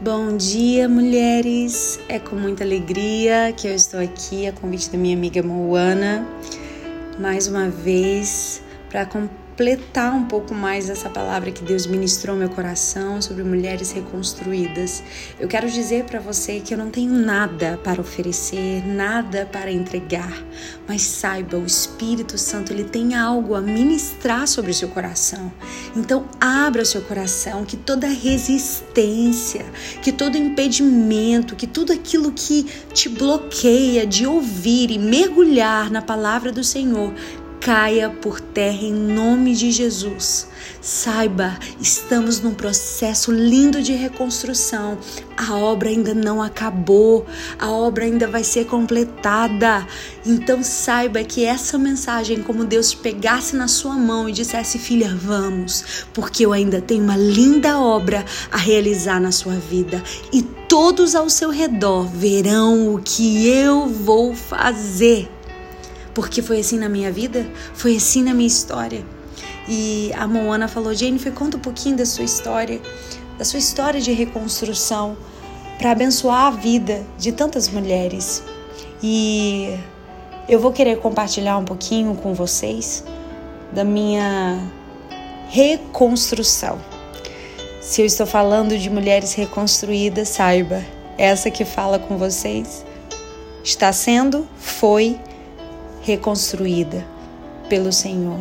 Bom dia, mulheres! É com muita alegria que eu estou aqui a convite da minha amiga Moana, mais uma vez para completar um pouco mais essa palavra que Deus ministrou meu coração sobre mulheres reconstruídas. Eu quero dizer para você que eu não tenho nada para oferecer, nada para entregar, mas saiba, o Espírito Santo ele tem algo a ministrar sobre o seu coração. Então, abra o seu coração, que toda resistência, que todo impedimento, que tudo aquilo que te bloqueia de ouvir e mergulhar na palavra do Senhor, caia por terra em nome de Jesus. Saiba, estamos num processo lindo de reconstrução. A obra ainda não acabou, a obra ainda vai ser completada. Então saiba que essa mensagem, como Deus pegasse na sua mão e dissesse: Filha, vamos, porque eu ainda tenho uma linda obra a realizar na sua vida e todos ao seu redor verão o que eu vou fazer porque foi assim na minha vida, foi assim na minha história. E a Moana falou: Jennifer, conta um pouquinho da sua história, da sua história de reconstrução, para abençoar a vida de tantas mulheres. E eu vou querer compartilhar um pouquinho com vocês da minha reconstrução. Se eu estou falando de mulheres reconstruídas, saiba, essa que fala com vocês está sendo, foi reconstruída pelo Senhor.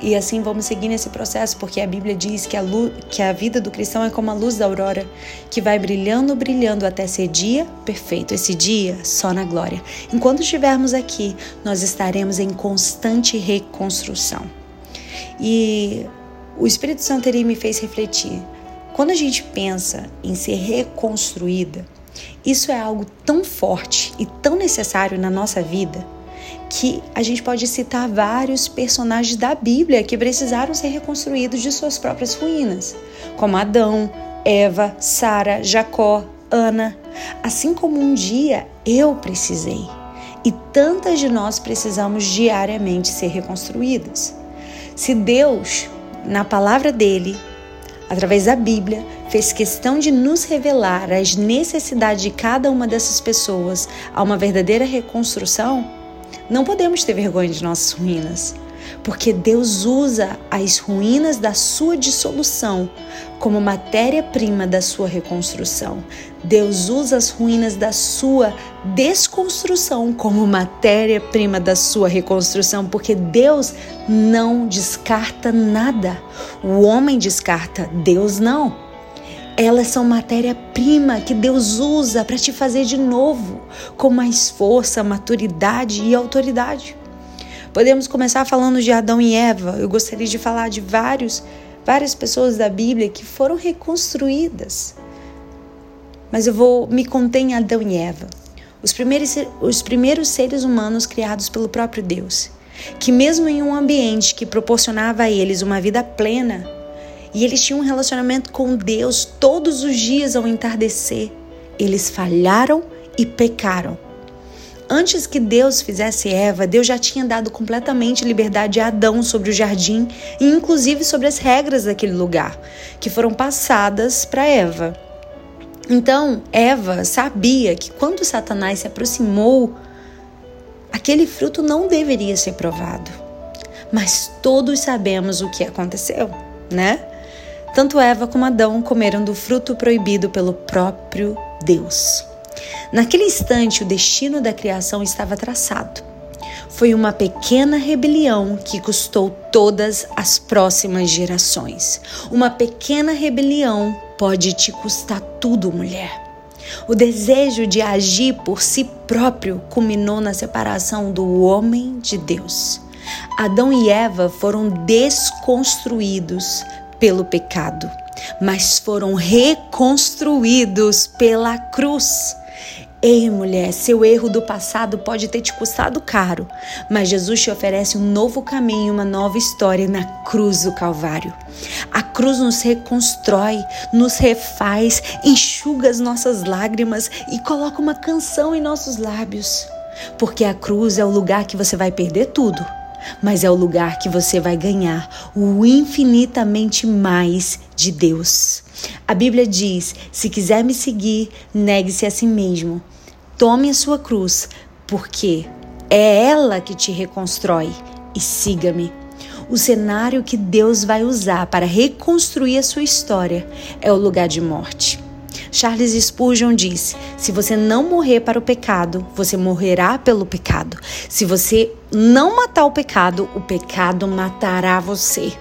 E assim vamos seguir nesse processo, porque a Bíblia diz que a, luz, que a vida do cristão é como a luz da aurora, que vai brilhando, brilhando até ser dia perfeito. Esse dia só na glória. Enquanto estivermos aqui, nós estaremos em constante reconstrução. E o Espírito Santo me fez refletir. Quando a gente pensa em ser reconstruída, isso é algo tão forte e tão necessário na nossa vida que a gente pode citar vários personagens da Bíblia que precisaram ser reconstruídos de suas próprias ruínas, como Adão, Eva, Sara, Jacó, Ana, assim como um dia eu precisei. E tantas de nós precisamos diariamente ser reconstruídas. Se Deus, na palavra dele, através da Bíblia, fez questão de nos revelar as necessidades de cada uma dessas pessoas a uma verdadeira reconstrução, não podemos ter vergonha de nossas ruínas, porque Deus usa as ruínas da sua dissolução como matéria-prima da sua reconstrução. Deus usa as ruínas da sua desconstrução como matéria-prima da sua reconstrução, porque Deus não descarta nada. O homem descarta, Deus não. Elas são matéria-prima que Deus usa para te fazer de novo, com mais força, maturidade e autoridade. Podemos começar falando de Adão e Eva. Eu gostaria de falar de vários, várias pessoas da Bíblia que foram reconstruídas. Mas eu vou me conter em Adão e Eva, os primeiros, os primeiros seres humanos criados pelo próprio Deus, que mesmo em um ambiente que proporcionava a eles uma vida plena, e eles tinham um relacionamento com Deus todos os dias ao entardecer. Eles falharam e pecaram. Antes que Deus fizesse Eva, Deus já tinha dado completamente liberdade a Adão sobre o jardim e inclusive sobre as regras daquele lugar, que foram passadas para Eva. Então, Eva sabia que quando Satanás se aproximou, aquele fruto não deveria ser provado. Mas todos sabemos o que aconteceu, né? Tanto Eva como Adão comeram do fruto proibido pelo próprio Deus. Naquele instante, o destino da criação estava traçado. Foi uma pequena rebelião que custou todas as próximas gerações. Uma pequena rebelião pode te custar tudo, mulher. O desejo de agir por si próprio culminou na separação do homem de Deus. Adão e Eva foram desconstruídos pelo pecado, mas foram reconstruídos pela cruz. Ei, mulher, seu erro do passado pode ter te custado caro, mas Jesus te oferece um novo caminho, uma nova história na cruz do Calvário. A cruz nos reconstrói, nos refaz, enxuga as nossas lágrimas e coloca uma canção em nossos lábios. Porque a cruz é o lugar que você vai perder tudo, mas é o lugar que você vai ganhar o infinitamente mais de Deus. A Bíblia diz: se quiser me seguir, negue-se a si mesmo. Tome a sua cruz, porque é ela que te reconstrói e siga-me. O cenário que Deus vai usar para reconstruir a sua história é o lugar de morte. Charles Spurgeon disse: se você não morrer para o pecado, você morrerá pelo pecado. Se você não matar o pecado, o pecado matará você.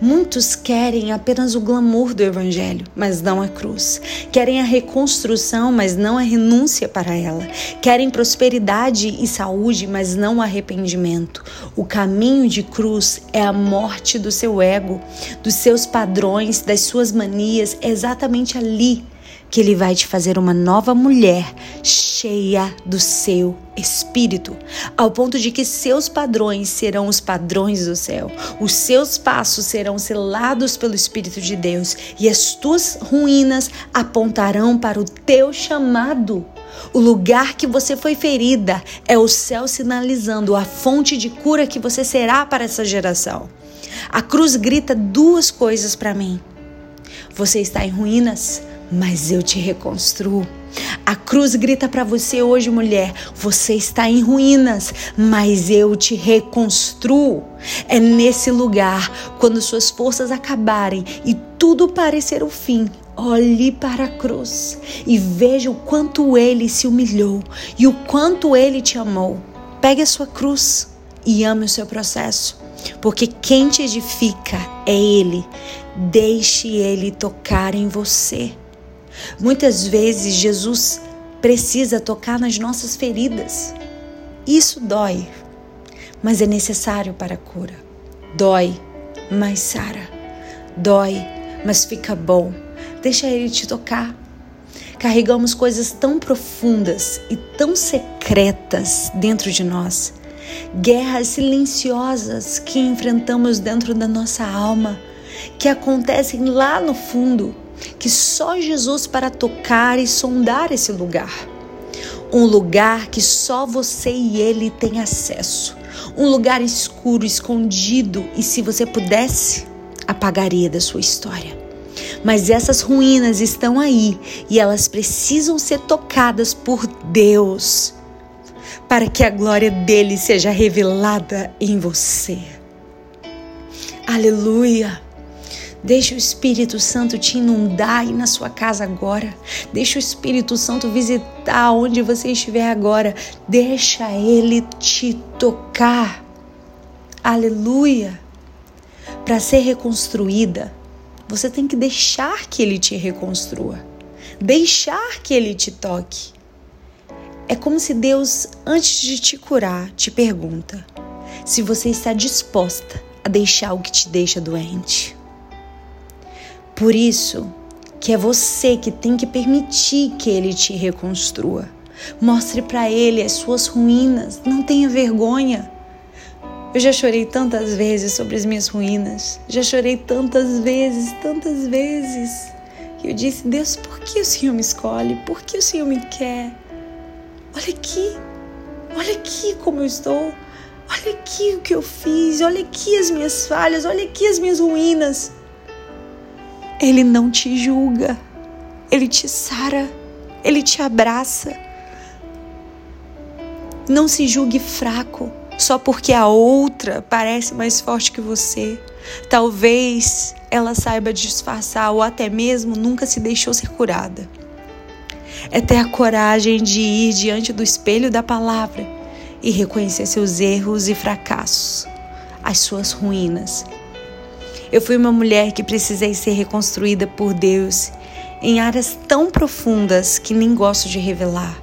Muitos querem apenas o glamour do Evangelho, mas não a cruz. Querem a reconstrução, mas não a renúncia para ela. Querem prosperidade e saúde, mas não arrependimento. O caminho de cruz é a morte do seu ego, dos seus padrões, das suas manias. É exatamente ali que ele vai te fazer uma nova mulher cheia do seu espírito, ao ponto de que seus padrões serão os padrões do céu, os seus passos serão selados pelo Espírito de Deus e as tuas ruínas apontarão para o teu chamado. O lugar que você foi ferida é o céu sinalizando a fonte de cura que você será para essa geração. A cruz grita duas coisas para mim. Você está em ruínas, mas eu te reconstruo. A cruz grita para você hoje, mulher: você está em ruínas, mas eu te reconstruo. É nesse lugar, quando suas forças acabarem e tudo parecer o fim, olhe para a cruz e veja o quanto ele se humilhou e o quanto ele te amou. Pegue a sua cruz e ame o seu processo, porque quem te edifica é ele. Deixe ele tocar em você. Muitas vezes Jesus precisa tocar nas nossas feridas. Isso dói, mas é necessário para a cura. Dói, mas sara. Dói, mas fica bom. Deixa ele te tocar. Carregamos coisas tão profundas e tão secretas dentro de nós. Guerras silenciosas que enfrentamos dentro da nossa alma, que acontecem lá no fundo que só Jesus para tocar e sondar esse lugar. Um lugar que só você e ele têm acesso. Um lugar escuro, escondido e se você pudesse, apagaria da sua história. Mas essas ruínas estão aí e elas precisam ser tocadas por Deus para que a glória dele seja revelada em você. Aleluia! Deixa o Espírito Santo te inundar aí na sua casa agora. Deixa o Espírito Santo visitar onde você estiver agora. Deixa ele te tocar. Aleluia. Para ser reconstruída, você tem que deixar que ele te reconstrua. Deixar que ele te toque. É como se Deus, antes de te curar, te pergunta se você está disposta a deixar o que te deixa doente. Por isso que é você que tem que permitir que ele te reconstrua. Mostre para ele as suas ruínas, não tenha vergonha. Eu já chorei tantas vezes sobre as minhas ruínas, já chorei tantas vezes, tantas vezes. E eu disse: Deus, por que o Senhor me escolhe? Por que o Senhor me quer? Olha aqui, olha aqui como eu estou. Olha aqui o que eu fiz, olha aqui as minhas falhas, olha aqui as minhas ruínas. Ele não te julga, ele te sara, ele te abraça. Não se julgue fraco só porque a outra parece mais forte que você. Talvez ela saiba disfarçar ou até mesmo nunca se deixou ser curada. É ter a coragem de ir diante do espelho da palavra e reconhecer seus erros e fracassos, as suas ruínas eu fui uma mulher que precisei ser reconstruída por Deus em áreas tão profundas que nem gosto de revelar.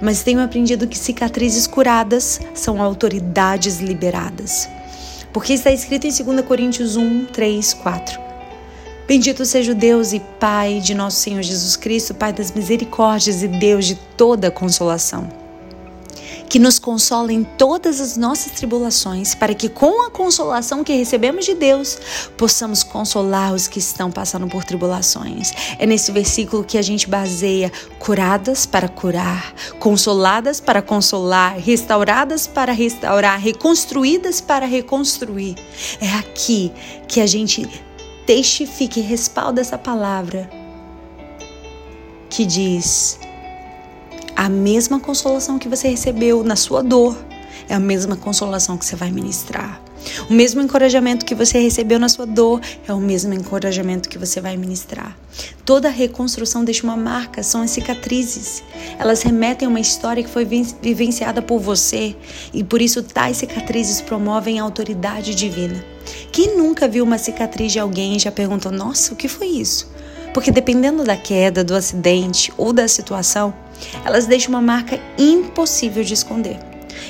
Mas tenho aprendido que cicatrizes curadas são autoridades liberadas. Porque está escrito em 2 Coríntios 1, 3, 4. Bendito seja o Deus e Pai de nosso Senhor Jesus Cristo, Pai das misericórdias e Deus de toda consolação que nos consola em todas as nossas tribulações, para que com a consolação que recebemos de Deus, possamos consolar os que estão passando por tribulações. É nesse versículo que a gente baseia curadas para curar, consoladas para consolar, restauradas para restaurar, reconstruídas para reconstruir. É aqui que a gente testifica e respalda essa palavra que diz: a mesma consolação que você recebeu na sua dor é a mesma consolação que você vai ministrar. O mesmo encorajamento que você recebeu na sua dor é o mesmo encorajamento que você vai ministrar. Toda reconstrução deixa uma marca, são as cicatrizes. Elas remetem a uma história que foi vivenciada por você e por isso tais cicatrizes promovem a autoridade divina. Quem nunca viu uma cicatriz de alguém e já perguntou: Nossa, o que foi isso? Porque dependendo da queda, do acidente ou da situação, elas deixam uma marca impossível de esconder.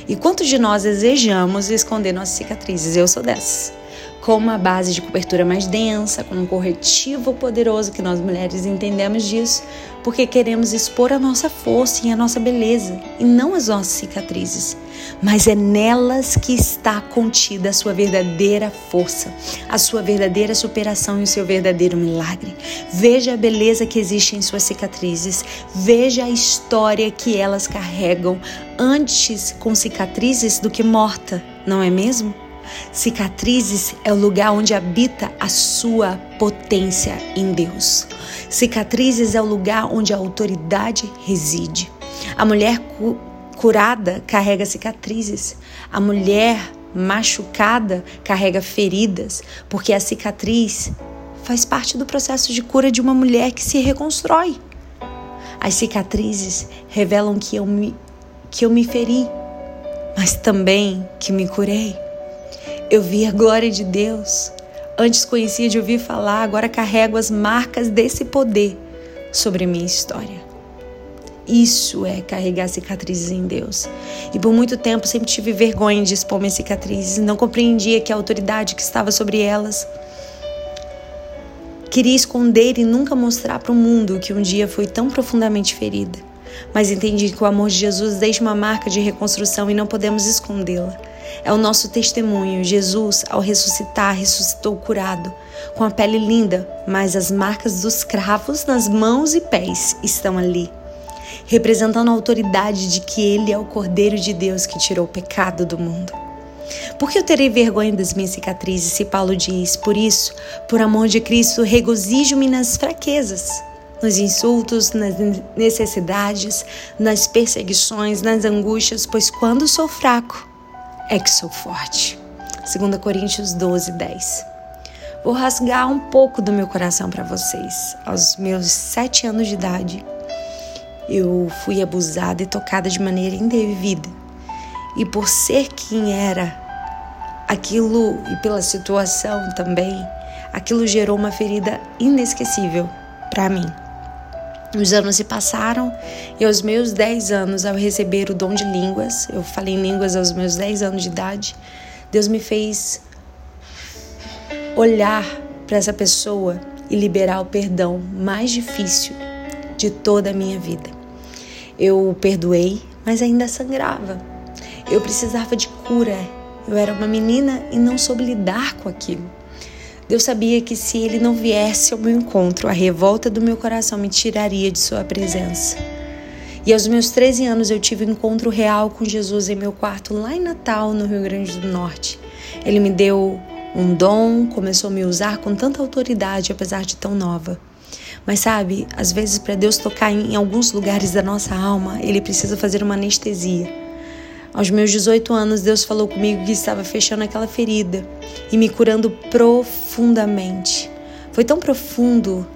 E quantos de nós desejamos esconder nossas cicatrizes? Eu sou dessas. Com uma base de cobertura mais densa, com um corretivo poderoso, que nós mulheres entendemos disso, porque queremos expor a nossa força e a nossa beleza, e não as nossas cicatrizes mas é nelas que está contida a sua verdadeira força, a sua verdadeira superação e o seu verdadeiro milagre. Veja a beleza que existe em suas cicatrizes, veja a história que elas carregam antes com cicatrizes do que morta, não é mesmo? Cicatrizes é o lugar onde habita a sua potência em Deus. Cicatrizes é o lugar onde a autoridade reside. A mulher curada carrega cicatrizes. A mulher machucada carrega feridas, porque a cicatriz faz parte do processo de cura de uma mulher que se reconstrói. As cicatrizes revelam que eu me, que eu me feri, mas também que me curei. Eu vi a glória de Deus. Antes conhecia de ouvir falar, agora carrego as marcas desse poder sobre minha história. Isso é carregar cicatrizes em Deus. E por muito tempo sempre tive vergonha de expor minhas cicatrizes, não compreendia que a autoridade que estava sobre elas queria esconder e nunca mostrar para o mundo que um dia foi tão profundamente ferida. Mas entendi que o amor de Jesus deixa uma marca de reconstrução e não podemos escondê-la. É o nosso testemunho. Jesus, ao ressuscitar, ressuscitou curado, com a pele linda, mas as marcas dos cravos nas mãos e pés estão ali representando a autoridade de que Ele é o Cordeiro de Deus que tirou o pecado do mundo. Por que eu terei vergonha das minhas cicatrizes? Se Paulo diz, por isso, por amor de Cristo, regozijo-me nas fraquezas, nos insultos, nas necessidades, nas perseguições, nas angústias, pois quando sou fraco, é que sou forte. 2 Coríntios 12, 10. Vou rasgar um pouco do meu coração para vocês. Aos meus sete anos de idade, eu fui abusada e tocada de maneira indevida. E por ser quem era, aquilo e pela situação também, aquilo gerou uma ferida inesquecível para mim. Os anos se passaram e aos meus 10 anos, ao receber o dom de línguas, eu falei em línguas aos meus 10 anos de idade, Deus me fez olhar para essa pessoa e liberar o perdão mais difícil de toda a minha vida. Eu perdoei, mas ainda sangrava. Eu precisava de cura. Eu era uma menina e não soube lidar com aquilo. Deus sabia que se ele não viesse ao meu encontro, a revolta do meu coração me tiraria de sua presença. E aos meus 13 anos eu tive um encontro real com Jesus em meu quarto lá em Natal, no Rio Grande do Norte. Ele me deu um dom, começou a me usar com tanta autoridade, apesar de tão nova. Mas sabe, às vezes para Deus tocar em alguns lugares da nossa alma, ele precisa fazer uma anestesia. Aos meus 18 anos, Deus falou comigo que estava fechando aquela ferida e me curando profundamente. Foi tão profundo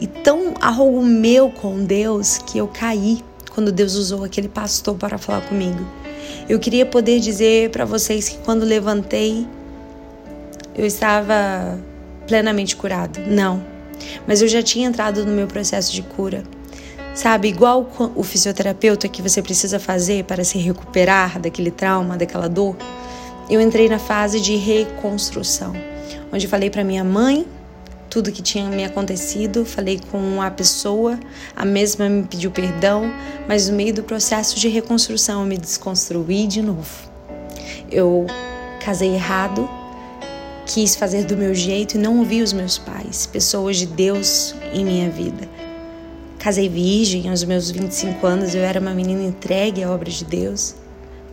e tão algo meu com Deus que eu caí quando Deus usou aquele pastor para falar comigo. Eu queria poder dizer para vocês que quando levantei, eu estava plenamente curado. Não. Mas eu já tinha entrado no meu processo de cura. Sabe, igual o fisioterapeuta que você precisa fazer para se recuperar daquele trauma, daquela dor, eu entrei na fase de reconstrução, onde falei para minha mãe tudo que tinha me acontecido, falei com a pessoa, a mesma me pediu perdão, mas no meio do processo de reconstrução eu me desconstruí de novo. Eu casei errado, quis fazer do meu jeito e não ouvi os meus pais, pessoas de Deus em minha vida. Casei virgem aos meus 25 anos, eu era uma menina entregue à obra de Deus,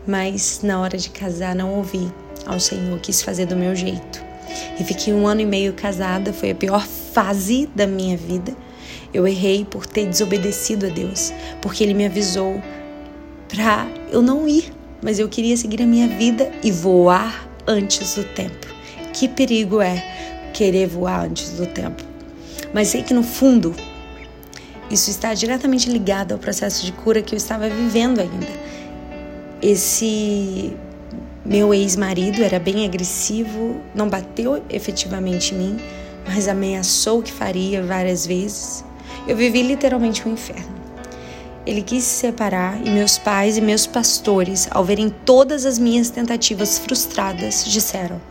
mas na hora de casar não ouvi ao Senhor, quis fazer do meu jeito. E fiquei um ano e meio casada, foi a pior fase da minha vida. Eu errei por ter desobedecido a Deus, porque Ele me avisou para eu não ir, mas eu queria seguir a minha vida e voar antes do tempo. Que perigo é querer voar antes do tempo. Mas sei que no fundo isso está diretamente ligado ao processo de cura que eu estava vivendo ainda. Esse meu ex-marido era bem agressivo, não bateu efetivamente em mim, mas ameaçou que faria várias vezes. Eu vivi literalmente um inferno. Ele quis se separar e meus pais e meus pastores, ao verem todas as minhas tentativas frustradas, disseram: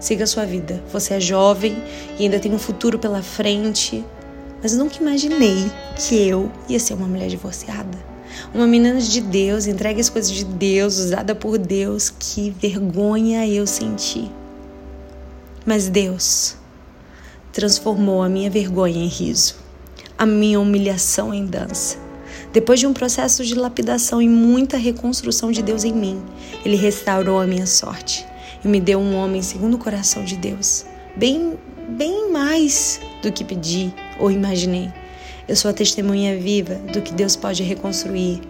siga sua vida. Você é jovem e ainda tem um futuro pela frente. Mas nunca imaginei que eu ia ser uma mulher divorciada. Uma menina de Deus, entregue as coisas de Deus, usada por Deus. Que vergonha eu senti. Mas Deus transformou a minha vergonha em riso, a minha humilhação em dança. Depois de um processo de lapidação e muita reconstrução de Deus em mim, Ele restaurou a minha sorte e me deu um homem segundo o coração de Deus, bem, bem mais do que pedi ou imaginei. Eu sou a testemunha viva do que Deus pode reconstruir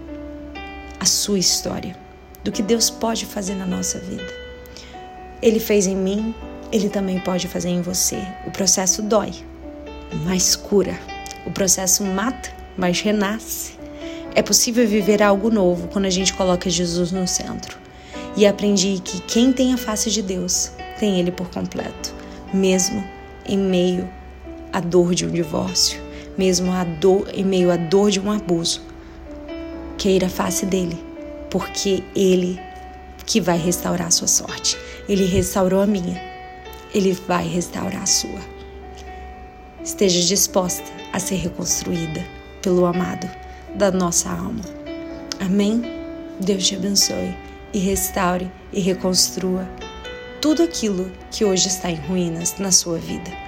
a sua história, do que Deus pode fazer na nossa vida. Ele fez em mim, ele também pode fazer em você. O processo dói, mas cura. O processo mata, mas renasce. É possível viver algo novo quando a gente coloca Jesus no centro. E aprendi que quem tem a face de Deus tem Ele por completo, mesmo em meio à dor de um divórcio mesmo a dor, em meio à dor de um abuso. Queira a face dele, porque ele que vai restaurar a sua sorte. Ele restaurou a minha, ele vai restaurar a sua. Esteja disposta a ser reconstruída pelo amado da nossa alma. Amém? Deus te abençoe e restaure e reconstrua tudo aquilo que hoje está em ruínas na sua vida.